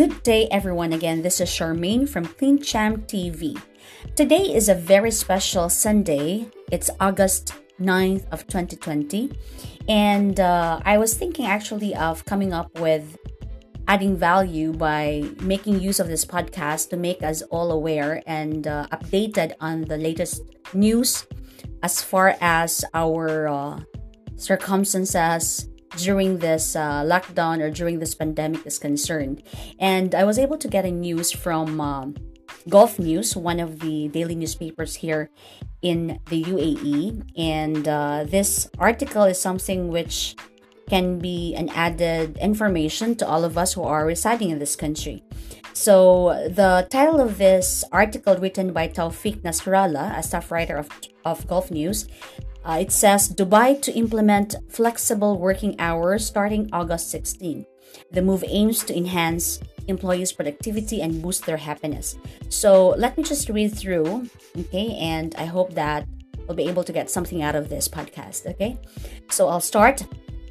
Good day, everyone. Again, this is Charmaine from Clean Cham TV. Today is a very special Sunday. It's August 9th of 2020. And uh, I was thinking actually of coming up with adding value by making use of this podcast to make us all aware and uh, updated on the latest news as far as our uh, circumstances during this uh, lockdown or during this pandemic is concerned. And I was able to get a news from um, Gulf News, one of the daily newspapers here in the UAE. And uh, this article is something which can be an added information to all of us who are residing in this country. So, the title of this article, written by Taufik Nasrallah, a staff writer of, of Gulf News, uh, it says Dubai to implement flexible working hours starting August 16. The move aims to enhance employees' productivity and boost their happiness. So let me just read through, okay, and I hope that we'll be able to get something out of this podcast, okay? So I'll start.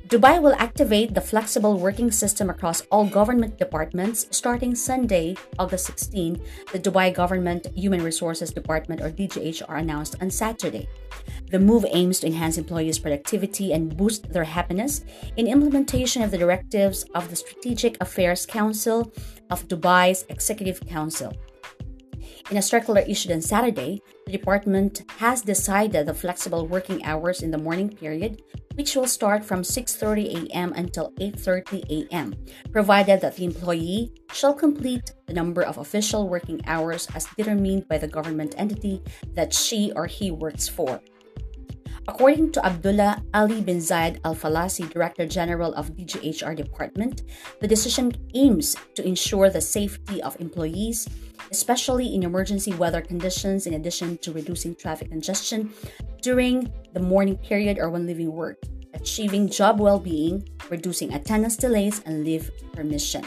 Dubai will activate the flexible working system across all government departments starting Sunday, August 16. The Dubai Government Human Resources Department, or DGHR, announced on Saturday. The move aims to enhance employees' productivity and boost their happiness in implementation of the directives of the Strategic Affairs Council of Dubai's Executive Council. In a circular issued on Saturday, the department has decided the flexible working hours in the morning period, which will start from 6:30 a.m. until 8:30 a.m., provided that the employee shall complete the number of official working hours as determined by the government entity that she or he works for. According to Abdullah Ali bin Zayed Al Falasi, Director General of DGHR Department, the decision aims to ensure the safety of employees, especially in emergency weather conditions, in addition to reducing traffic congestion during the morning period or when leaving work, achieving job well being, reducing attendance delays, and leave permission.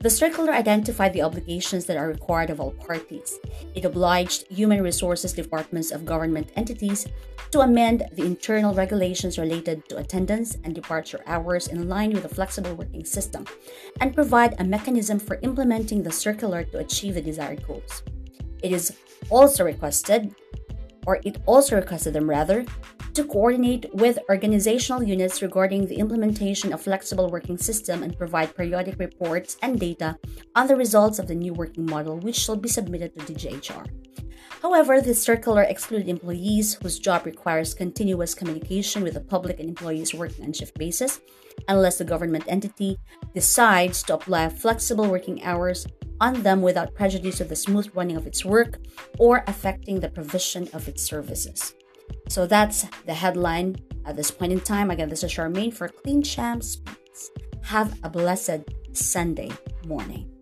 The circular identified the obligations that are required of all parties. It obliged human resources departments of government entities to amend the internal regulations related to attendance and departure hours in line with the flexible working system and provide a mechanism for implementing the circular to achieve the desired goals. It is also requested, or it also requested them rather, to coordinate with organizational units regarding the implementation of flexible working system and provide periodic reports and data on the results of the new working model which shall be submitted to DGHR. However, this circular excluded employees whose job requires continuous communication with the public and employees working on shift basis, unless the government entity decides to apply flexible working hours on them without prejudice of the smooth running of its work or affecting the provision of its services. So that's the headline at this point in time. Again, this is Charmaine for Clean Cham Speaks. Have a blessed Sunday morning.